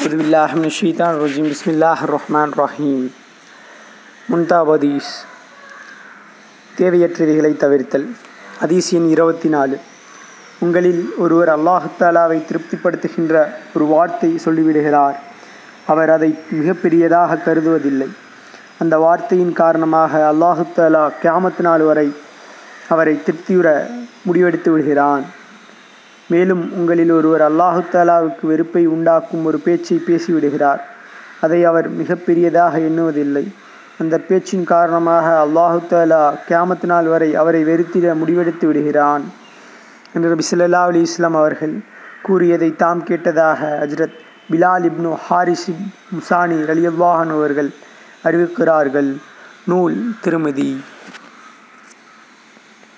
ரஜீம் பிஸ்மில்லாஹ் ரஹ்மான் ரஹீம் முன்தாபதீஸ் தேவையற்றவைகளை தவிர்த்தல் அதீஸ் எண் இருபத்தி நாலு உங்களில் ஒருவர் அல்லாஹாலாவை திருப்திப்படுத்துகின்ற ஒரு வார்த்தை சொல்லிவிடுகிறார். அவர் அதை மிகப்பெரியதாக கருதுவதில்லை. அந்த வார்த்தையின் காரணமாக அல்லாஹு அல்லாஹுத்தாலா கியாமத் நாள் வரை அவரை திருப்தியுற முடிவெடுத்து விடுகிறான். மேலும் உங்களில் ஒருவர் அல்லாஹு தாலாவுக்கு வெறுப்பை உண்டாக்கும் ஒரு பேச்சை பேசிவிடுகிறார். அதை அவர் மிகப்பெரியதாக எண்ணுவதில்லை. அந்த பேச்சின் காரணமாக அல்லாஹு தாலா கியாமத் நாள் வரை அவரை வெறுத்திட முடிவெடுத்து விடுகிறான். என்று நபி ஸல்லல்லாஹு இஸ்லாம் அவர்கள் கூறியதை தாம் கேட்டதாக ஹஜ்ரத் பிலால் இப்னு இப் முசானி ரலியல்லாஹன் அவர்கள் அறிவிக்கிறார்கள். நூல் திருமதி